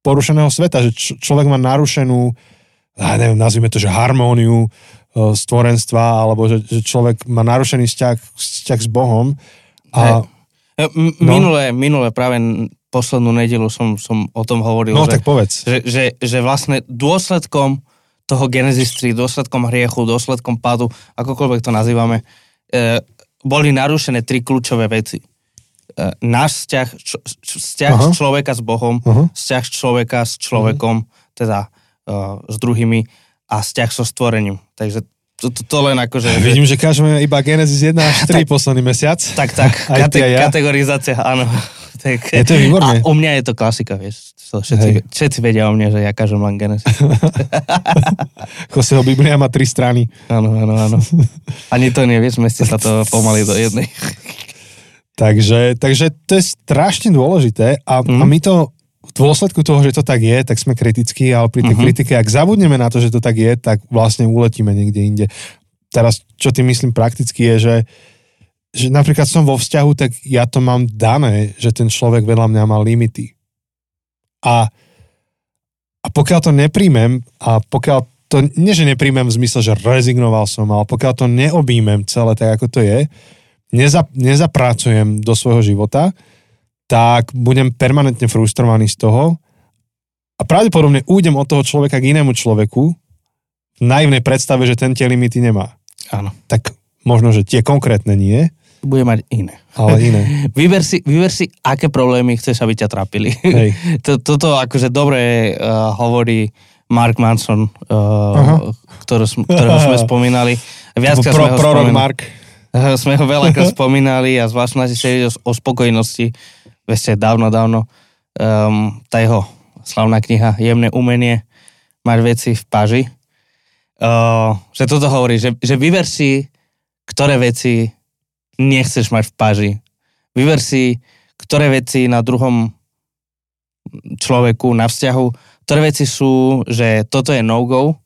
porušeného sveta, že č- človek má narušenú, ja neviem, nazvime to, že harmóniu e, stvorenstva, alebo že, že človek má narušený vzťah, vzťah s Bohom. A, E, m- No. Minulé, minulé práve poslednú nedelu som, som o tom hovoril, no že, tak povedz. že, že, že vlastne dôsledkom toho Genesis 3, dôsledkom hriechu, dôsledkom pádu, akokoľvek to nazývame, e, boli narušené tri kľúčové veci. E, náš vzťah, č, č, vzťah Aha. človeka s Bohom, Aha. vzťah človeka s človekom, teda e, s druhými a vzťah so stvorením. Takže to, to, to len akože... že- Vidím, že každému iba Genesis 1 až 3 posledný mesiac. Tak, tak, kate- ja. kategorizácia, áno. tak, Je to výborné. A u mňa je to klasika, vieš. To Hej. všetci, všetci vedia o mne, že ja kažem len Genesis. Joseho Biblia má tri strany. Áno, áno, áno. Ani to nevieš, zmestí sa to pomaly do jednej. Takže, takže to je strašne dôležité a, mm. a Mhm. my to v dôsledku toho, že to tak je, tak sme kritickí, ale pri tej Mhm. kritike, ak zabudneme na to, že to tak je, tak vlastne uletíme niekde inde. Teraz, čo tým myslím prakticky je, že, že napríklad som vo vzťahu, tak ja to mám dané, že ten človek vedľa mňa má limity. A, a pokiaľ to nepríjmem a pokiaľ to, nie že nepríjmem v zmysle, že rezignoval som, ale pokiaľ to neobjímem celé tak, ako to je, neza, nezapracujem do svojho života, tak budem permanentne frustrovaný z toho a pravdepodobne újdem od toho človeka k inému človeku v naivnej predstave, že ten tie limity nemá. Áno. Tak možno, že tie konkrétne nie, Bude mať iné. ale iné. Vyber si, vyber si, aké problémy chceš, aby ťa trápili. Hej. To- Toto akože dobre uh, hovorí Mark Manson, uh, ktorého, sm- ktorého sme spomínali. Viackrát Pro, sme ho prorok spomínali. Mark. Eh, Sme ho veľakrát spomínali a zvlášť na sérii o, spokojnosti, ešte dávno, dávno, um, tá jeho slavná kniha Jemné umenie, mať veci v paži, uh, že toto hovorí, že, že vyver si, ktoré veci nechceš mať v paži. Vyver si, ktoré veci na druhom človeku, na vzťahu, ktoré veci sú, že toto je no-go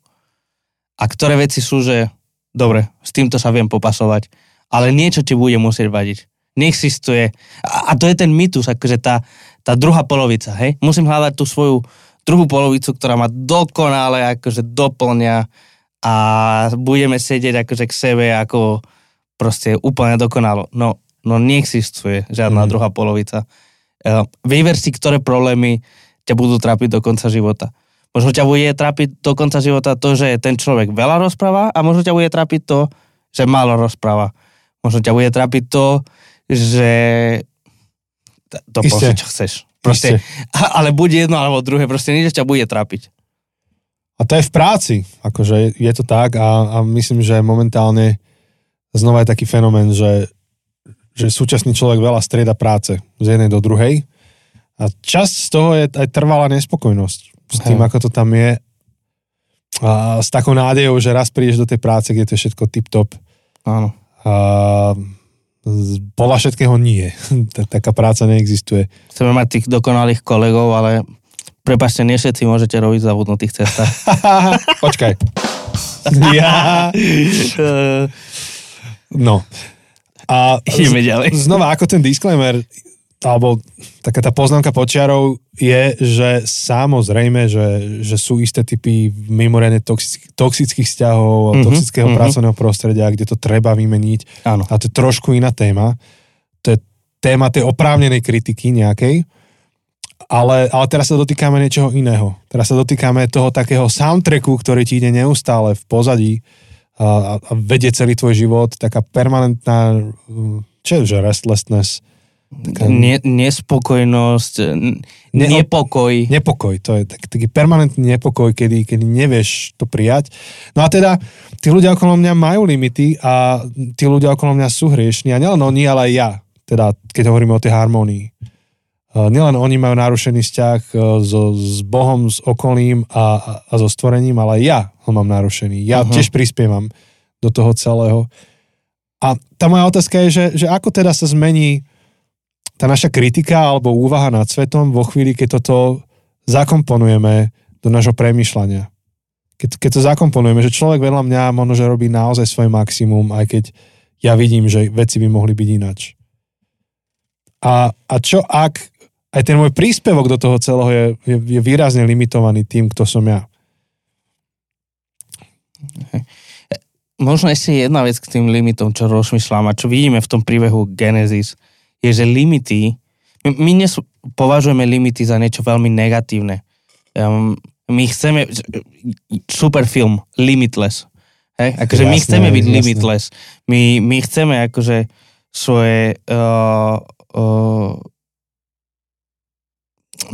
a ktoré veci sú, že dobre, s týmto sa viem popasovať, ale niečo ti bude musieť vadiť. Neexistuje. A, a to je ten mýtus, akože tá, tá druhá polovica, hej? Musím hľadať tú svoju druhú polovicu, ktorá ma dokonale akože doplňa a budeme sedieť akože k sebe ako proste úplne dokonalo. No, no neexistuje žiadna Mhm. druhá polovica. Uh, vyver si, ktoré problémy ťa budú trápiť do konca života. Možno ťa bude trápiť do konca života to, že ten človek veľa rozpráva a možno ťa bude trápiť to, že málo rozpráva. Možno ťa bude trápiť to, že to proste, čo chceš. Proste, ale buď jedno alebo druhé, proste niečo ťa bude trápiť. A to je v práci, akože je to tak a, a myslím, že momentálne znova je taký fenomén, že, že súčasný človek veľa strieda práce z jednej do druhej a časť z toho je aj trvalá nespokojnosť s tým, Hej. ako to tam je a s takou nádejou, že raz prídeš do tej práce, kde to je všetko tip-top Áno. a podľa všetkého nie. Ta- Taká práca neexistuje. Chceme mať tých dokonalých kolegov, ale prepačte, nie všetci môžete robiť v zabudnutých cestách. Počkaj. ja. No. A Ideme ďalej. znova, ako ten disclaimer, alebo taká tá poznámka počiarov je, že samozrejme, že, že sú isté typy mimoriadne toxických, toxických vzťahov, Mhm, mm-hmm, toxického mhm. mm-hmm. pracovného prostredia, kde to treba vymeniť. Áno. A to je trošku iná téma. To je téma tej oprávnenej kritiky nejakej. Ale, ale teraz sa dotýkame niečoho iného. Teraz sa dotýkame toho takého soundtracku, ktorý ti ide neustále v pozadí a, a vedie celý tvoj život. Taká permanentná, mm, čo je, že restlessness, taká Nie, nespokojnosť, Ne- nepokoj. nepokoj. To je tak, taký permanentný nepokoj, kedy, kedy nevieš to prijať. No a teda, tí ľudia okolo mňa majú limity a tí ľudia okolo mňa sú hriešní. A nielen oni, ale aj ja. Teda, keď hovoríme o tej harmónii. Nielen oni majú narušený vzťah uh, so, s Bohom, s okolím a, a, so stvorením, ale aj ja ho mám narušený. Ja Mhm. tiež prispievam do toho celého. A tá moja otázka je, že, že ako teda sa zmení tá naša kritika alebo úvaha nad svetom vo chvíli, keď toto zakomponujeme do nášho premyšľania. Keď, keď to zakomponujeme, že človek vedľa mňa možno, že robí naozaj svoje maximum, aj keď ja vidím, že veci by mohli byť inač. A, a čo ak aj ten môj príspevok do toho celého je, je, je výrazne limitovaný tým, kto som ja. Možno ešte jedna vec k tým limitom, čo rozmýšľam a čo vidíme v tom príbehu Genesis, je, že limity, my, my dnes považujeme limity za niečo veľmi negatívne. Um, my chceme, super film, Limitless. Hej? Akože jasne, my chceme byť limitless. My, my chceme akože svoje uh, uh,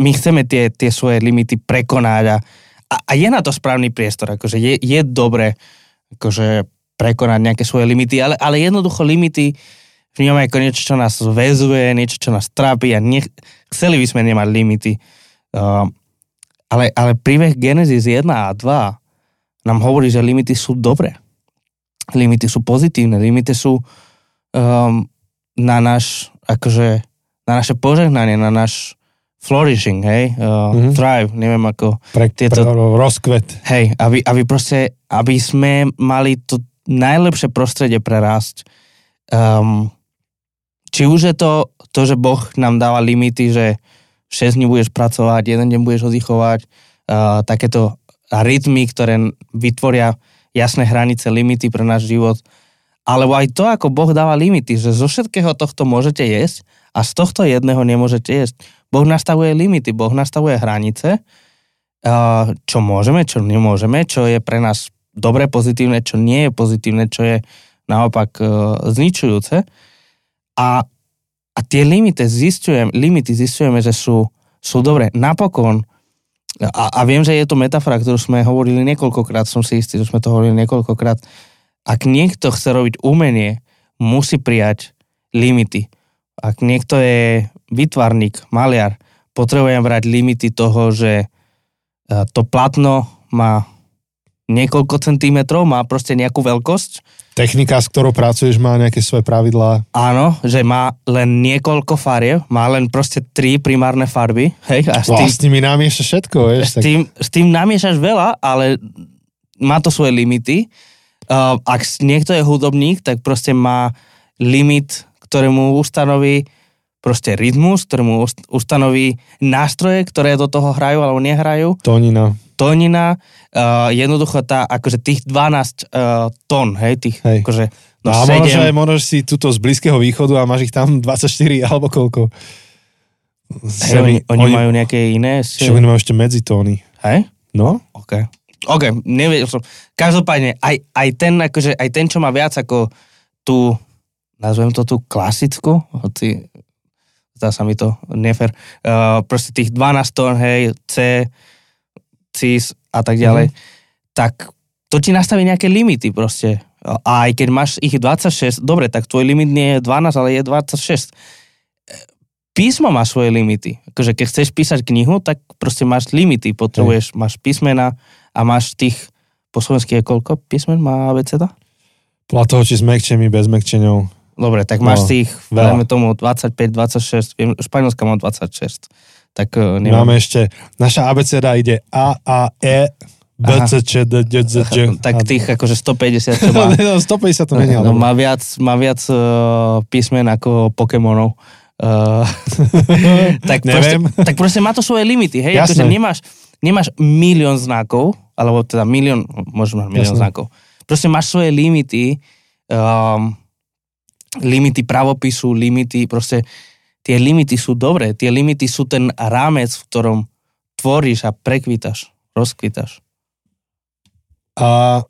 my chceme tie, tie svoje limity prekonať a, a, a je na to správny priestor. Akože je, je dobre akože prekonať nejaké svoje limity, ale, ale jednoducho limity vnímame ako niečo, čo nás väzuje, niečo, čo nás trápi a nech, chceli by sme nemať limity. Uh, ale, ale príbeh Genesis 1 a 2 nám hovorí, že limity sú dobré. Limity sú pozitívne, limity sú um, na náš, akože, na naše požehnanie, na náš flourishing, hej, uh, mm-hmm. thrive, neviem ako. Pre, tieto, pre rozkvet. Hej, aby, aby proste, aby sme mali to najlepšie prostredie pre rásť. Um, či už je to to, že Boh nám dáva limity, že 6 dní budeš pracovať, jeden deň budeš oddychovať, uh, takéto rytmy, ktoré vytvoria jasné hranice, limity pre náš život. Alebo aj to, ako Boh dáva limity, že zo všetkého tohto môžete jesť a z tohto jedného nemôžete jesť. Boh nastavuje limity, Boh nastavuje hranice, čo môžeme, čo nemôžeme, čo je pre nás dobre, pozitívne, čo nie je pozitívne, čo je naopak e, zničujúce. A, a tie limity zistujem, limity zistujeme, že sú, sú dobré. Napokon, a, a viem, že je to metafora, ktorú sme hovorili niekoľkokrát, som si istý, že sme to hovorili niekoľkokrát. Ak niekto chce robiť umenie, musí prijať limity. Ak niekto je vytvarník, maliar, potrebujem brať limity toho, že e, to platno má niekoľko centimetrov, má proste nejakú veľkosť. Technika, s ktorou pracuješ, má nejaké svoje pravidlá. Áno, že má len niekoľko fariev, má len proste tri primárne farby. Hej, a s tým, vlastne mi namiešaš všetko, vieš. S tým, tak... s tým namiešaš veľa, ale má to svoje limity. Uh, ak niekto je hudobník, tak proste má limit ktorému ustanoví proste rytmus, ktorému ustanoví nástroje, ktoré do toho hrajú alebo nehrajú. Tónina. Tónina, uh, jednoducho tá, akože tých 12 uh, tón, hej, tých, hej. akože, no, no a 7... možno, možno si tuto z Blízkeho východu a máš ich tam 24 alebo koľko. Hej, oni, oni, oni majú nejaké iné... Čo oni majú ešte medzitóny. Hej? No. OK. OK, nevedel som. Každopádne, aj, aj ten, akože, aj ten, čo má viac ako tú nazvem to tu klasickú, hoci zdá sa mi to nefer, uh, proste tých 12 tón, hej, C, CIS a tak ďalej, mm. tak to ti nastaví nejaké limity proste. A aj keď máš ich 26, dobre, tak tvoj limit nie je 12, ale je 26. Písmo má svoje limity. Akože keď chceš písať knihu, tak proste máš limity. Potrebuješ, máš písmena a máš tých, po slovensky je koľko písmen má abeceda? Podľa toho, či s mekčemi, bez mekčeňov. Dobre, tak máš no, tých, dajme tomu 25, 26, viem, Španielska má 26. Tak uh, neviem. Máme ešte, naša abeceda ide A, A, E, B, C, Č, D, D, Z, Č. Tak tých akože 150 čo má. no, 150 to není. No, má viac, má viac uh, písmen ako Pokémonov. Uh, tak, proste, tak proste má to svoje limity, hej? Akože nemáš, nemáš milión znakov, alebo teda milión, možno milión znakov. Proste máš svoje limity, um, limity pravopisu, limity, proste tie limity sú dobré, tie limity sú ten rámec, v ktorom tvoríš a prekvítaš, rozkvítaš. A,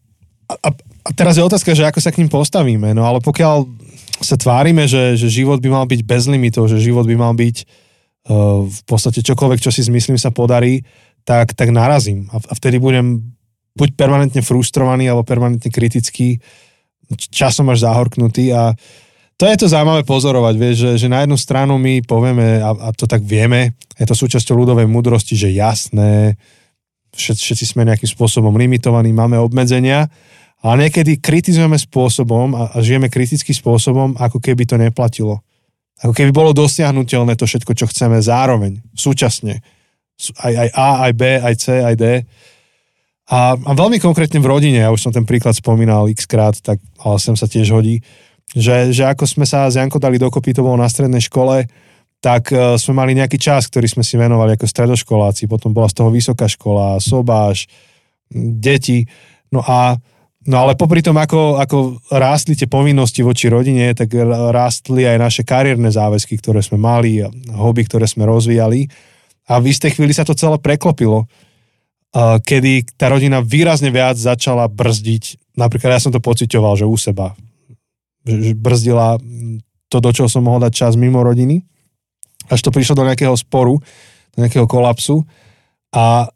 a, a teraz je otázka, že ako sa k ním postavíme, no ale pokiaľ sa tvárime, že, že život by mal byť bez limitov, že život by mal byť uh, v podstate čokoľvek, čo si zmyslím sa podarí, tak, tak narazím. A, a vtedy budem buď permanentne frustrovaný alebo permanentne kritický, časom až zahorknutý a to je to zaujímavé pozorovať, vieš, že, že na jednu stranu my povieme, a, a to tak vieme, je to súčasťou ľudovej múdrosti, že jasné, všet, všetci sme nejakým spôsobom limitovaní, máme obmedzenia, Ale niekedy kritizujeme spôsobom a, a žijeme kritickým spôsobom, ako keby to neplatilo. Ako keby bolo dosiahnutelné to všetko, čo chceme zároveň, súčasne. Aj, aj A, aj B, aj C, aj D. A, a veľmi konkrétne v rodine, ja už som ten príklad spomínal x krát, tak ale sem sa tiež hodí, že, že ako sme sa s Janko dali dokopy, to bolo na strednej škole, tak uh, sme mali nejaký čas, ktorý sme si venovali ako stredoškoláci, potom bola z toho vysoká škola, sobáš, deti, no a No ale popri tom, ako, ako rástli tie povinnosti voči rodine, tak rástli aj naše kariérne záväzky, ktoré sme mali, hobby, ktoré sme rozvíjali. A v istej chvíli sa to celé preklopilo, kedy tá rodina výrazne viac začala brzdiť. Napríklad ja som to pocitoval, že u seba. Že brzdila to, do čoho som mohol dať čas mimo rodiny až to prišlo do nejakého sporu, do nejakého kolapsu a,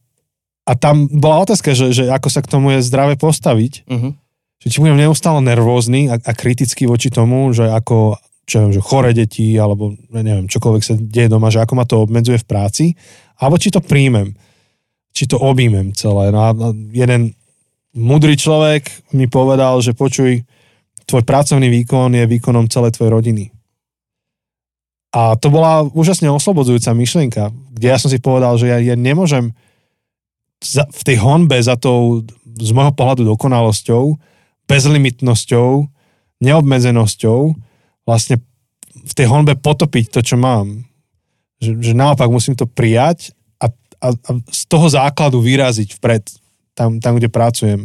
a tam bola otázka, že, že ako sa k tomu je zdravé postaviť. Uh-huh. Že či budem neustále nervózny a, a kritický voči tomu, že ako čo viem, že chore deti, alebo neviem, čokoľvek sa deje doma, že ako ma to obmedzuje v práci, alebo či to príjmem, či to objímem celé. No a jeden mudrý človek mi povedal, že počuj, tvoj pracovný výkon je výkonom celej tvojej rodiny. A to bola úžasne oslobodzujúca myšlienka, kde ja som si povedal, že ja, ja nemôžem za, v tej honbe za tou z môjho pohľadu dokonalosťou, bezlimitnosťou, neobmedzenosťou vlastne v tej honbe potopiť to, čo mám. Že, že naopak musím to prijať a, a, a z toho základu vyraziť vpred, tam, tam kde pracujem.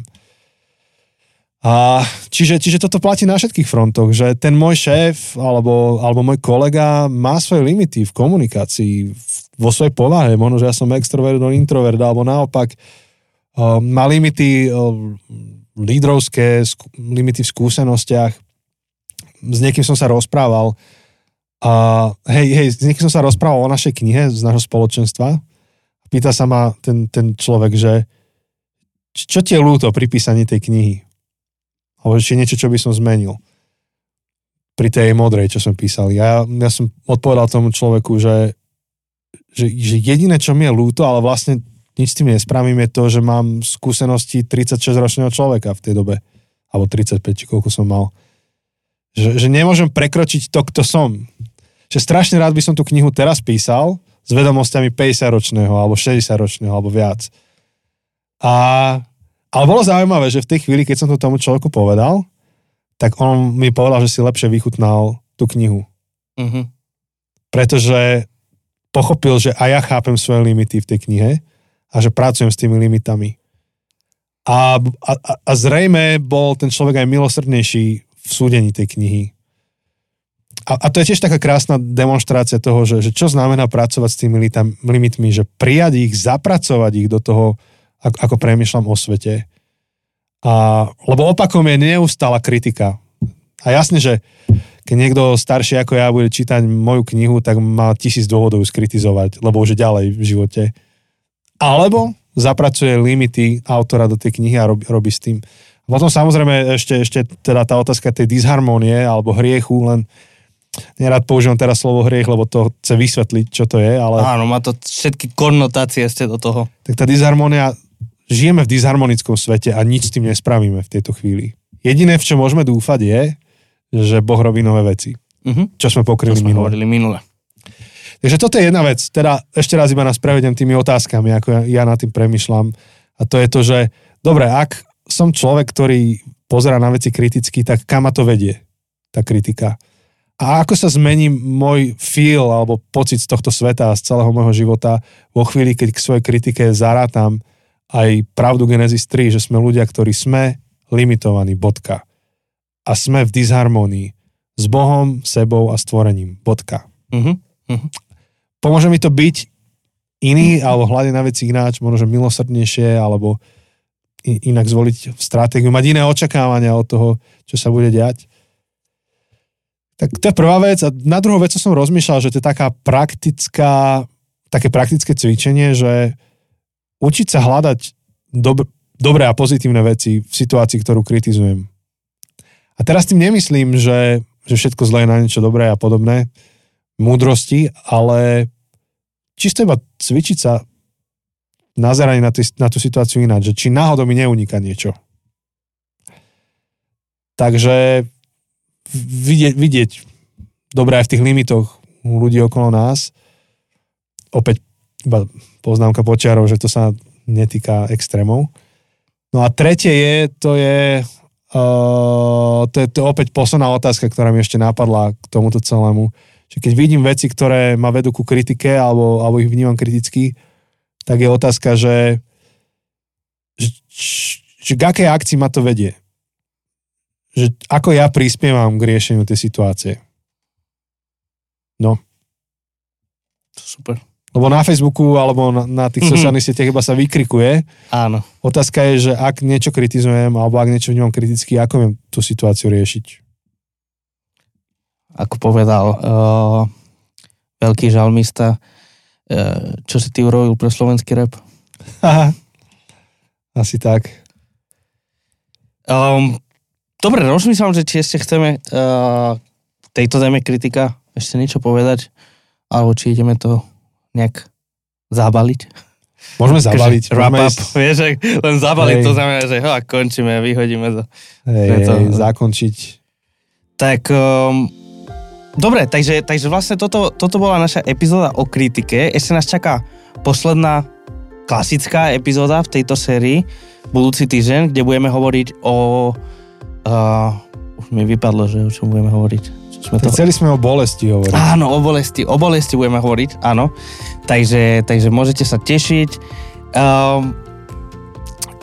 A čiže, čiže toto platí na všetkých frontoch, že ten môj šéf alebo, alebo môj kolega má svoje limity v komunikácii, vo svojej povahe. Možno, že ja som extrovert, on introvert, alebo naopak uh, má limity uh, lídrovské, limity v skúsenostiach. S niekým som sa rozprával a hej, hej, s niekým som sa rozprával o našej knihe z nášho spoločenstva. Pýta sa ma ten, ten človek, že čo ti je ľúto pri písaní tej knihy? Alebo či niečo, čo by som zmenil pri tej modrej, čo som písal. Ja, ja som odpovedal tomu človeku, že, že, že jediné, čo mi je ľúto, ale vlastne nič s tým nespravím, je to, že mám skúsenosti 36-ročného človeka v tej dobe. Alebo 35, či koľko som mal. Že, že nemôžem prekročiť to, kto som. Že strašne rád by som tú knihu teraz písal s vedomostiami 50-ročného, alebo 60-ročného, alebo viac. A ale bolo zaujímavé, že v tej chvíli, keď som to tomu človeku povedal, tak on mi povedal, že si lepšie vychutnal tú knihu. Uh-huh. Pretože pochopil, že aj ja chápem svoje limity v tej knihe a že pracujem s tými limitami. A, a, a zrejme bol ten človek aj milosrdnejší v súdení tej knihy. A, a to je tiež taká krásna demonstrácia toho, že, že čo znamená pracovať s tými limitami, že prijať ich, zapracovať ich do toho, ako, ako premyšľam o svete. A, lebo opakom je neustála kritika. A jasne, že keď niekto starší ako ja bude čítať moju knihu, tak má tisíc dôvodov skritizovať, lebo už je ďalej v živote. Alebo zapracuje limity autora do tej knihy a robí, robí s tým. Potom samozrejme ešte, ešte teda tá otázka tej disharmonie alebo hriechu, len nerad používam teraz slovo hriech, lebo to chce vysvetliť, čo to je, ale... Áno, má to všetky konotácie ste do toho. Tak tá disharmonia žijeme v disharmonickom svete a nič s tým nespravíme v tejto chvíli. Jediné, v čo môžeme dúfať je, že Boh robí nové veci. Uh-huh. Čo sme pokryli čo sme minule. minule. Takže toto je jedna vec. Teda ešte raz iba nás prevedem tými otázkami, ako ja, ja nad tým premyšľam. A to je to, že dobre, ak som človek, ktorý pozera na veci kriticky, tak kam ma to vedie, tá kritika? A ako sa zmení môj feel alebo pocit z tohto sveta a z celého môjho života vo chvíli, keď k svojej kritike zarátam aj pravdu Genesis 3, že sme ľudia, ktorí sme limitovaní, bodka. A sme v disharmonii s Bohom, sebou a stvorením, bodka. Uh-huh. Uh-huh. Pomôže mi to byť iný, alebo hľadať na veci ináč, možno milosrdnejšie, alebo inak zvoliť stratégiu, mať iné očakávania od toho, čo sa bude diať. Tak to je prvá vec. A na druhú vec som rozmýšľal, že to je taká praktická, také praktické cvičenie, že učiť sa hľadať dob- dobré a pozitívne veci v situácii, ktorú kritizujem. A teraz tým nemyslím, že, že všetko zlé je na niečo dobré a podobné, múdrosti, ale čisto iba cvičiť sa nazeranie na, tý, na tú situáciu ináč, že či náhodou mi neuniká niečo. Takže vidieť, vidieť dobre aj v tých limitoch ľudí okolo nás. Opäť iba poznámka počiarov, že to sa netýka extrémov. No a tretie je, to je, uh, to je to opäť posledná otázka, ktorá mi ešte napadla k tomuto celému. Že keď vidím veci, ktoré ma vedú ku kritike alebo, alebo ich vnímam kriticky, tak je otázka, že, že, že k akej akcii ma to vedie že ako ja prispievam k riešeniu tej situácie. No. Super. Lebo na Facebooku alebo na, na tých mm-hmm. sociálnych sieťach iba sa vykrikuje. Áno. Otázka je, že ak niečo kritizujem alebo ak niečo vnímam kriticky, ako viem tú situáciu riešiť? Ako povedal uh, veľký žalmista, uh, čo si ty urobil pre slovenský rap? Asi tak. Um, Dobre, rozmýšľam, že či ešte chceme uh, tejto téme kritika ešte niečo povedať, alebo či ideme to nejak zabaliť. Môžeme zabaliť. Wrap up, ísť... vieš, len zabaliť, hej. to znamená, že ho, končíme, vyhodíme to. Hej, to... zakončiť. Tak, um, dobre, takže, takže vlastne toto, toto bola naša epizóda o kritike. Ešte nás čaká posledná klasická epizóda v tejto sérii, budúci týždeň, kde budeme hovoriť o Uh, už mi vypadlo, že o čom budeme hovoriť. Sme to... Chceli sme o bolesti hovoriť. Áno, o bolesti, o bolesti budeme hovoriť, áno. Takže, takže môžete sa tešiť. Um,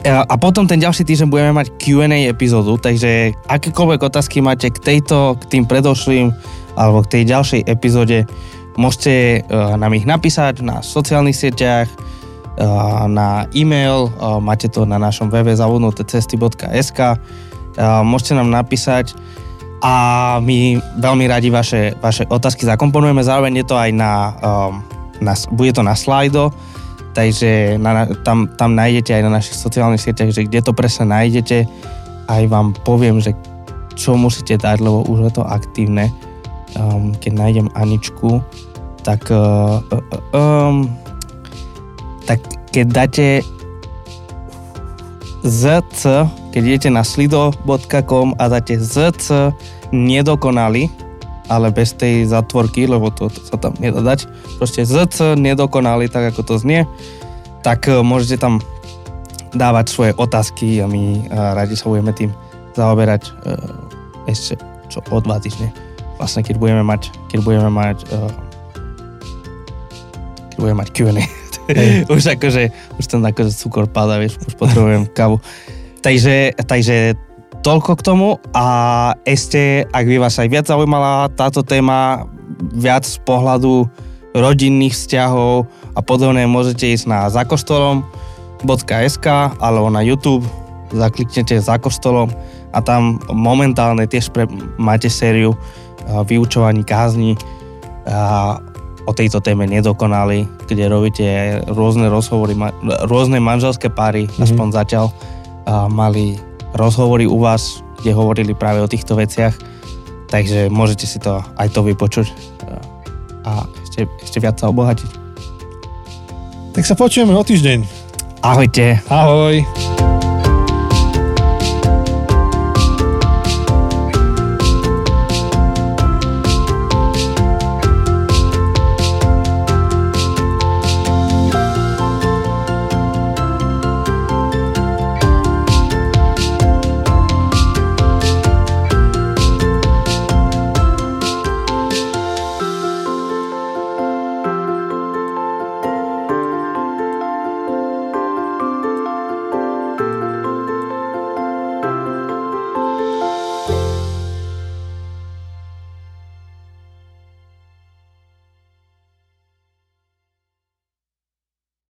a potom ten ďalší týždeň budeme mať Q&A epizódu, takže akékoľvek otázky máte k tejto, k tým predošlým alebo k tej ďalšej epizóde, môžete uh, nám ich napísať na sociálnych sieťach, uh, na e-mail, uh, máte to na našom webe zavudnutecesty.sk môžete nám napísať a my veľmi radi vaše, vaše otázky zakomponujeme, zároveň je to aj na, um, na bude to na slajdo, takže na, tam, tam nájdete aj na našich sociálnych sieťach, že kde to presne nájdete, aj vám poviem, že čo musíte dať, lebo už je to aktívne. Um, keď nájdem Aničku, tak uh, uh, um, tak keď dáte ZC, keď idete na slido.com a dáte ZC nedokonali, ale bez tej zatvorky, lebo to, to sa tam nedá dať, proste ZC nedokonali, tak ako to znie, tak e, môžete tam dávať svoje otázky a my a radi sa budeme tým zaoberať uh, ešte čo o dva týždne. Vlastne keď budeme mať, keď budeme mať keď budeme mať Q&A. už akože, už ten akože cukor pada, vieš, už potrebujem kávu. Takže, takže toľko k tomu a ešte, ak by vás aj viac zaujímala táto téma, viac z pohľadu rodinných vzťahov a podobne, môžete ísť na zakostolom.sk alebo na YouTube, zakliknete za kostolom a tam momentálne tiež pre, máte sériu vyučovaní kázni a o tejto téme nedokonali, kde robíte rôzne rozhovory, rôzne manželské páry, mm-hmm. aspoň zatiaľ, a mali rozhovory u vás, kde hovorili práve o týchto veciach, takže môžete si to aj to vypočuť a ešte, ešte viac sa obohatiť. Tak sa počujeme o týždeň. Ahojte. Ahoj.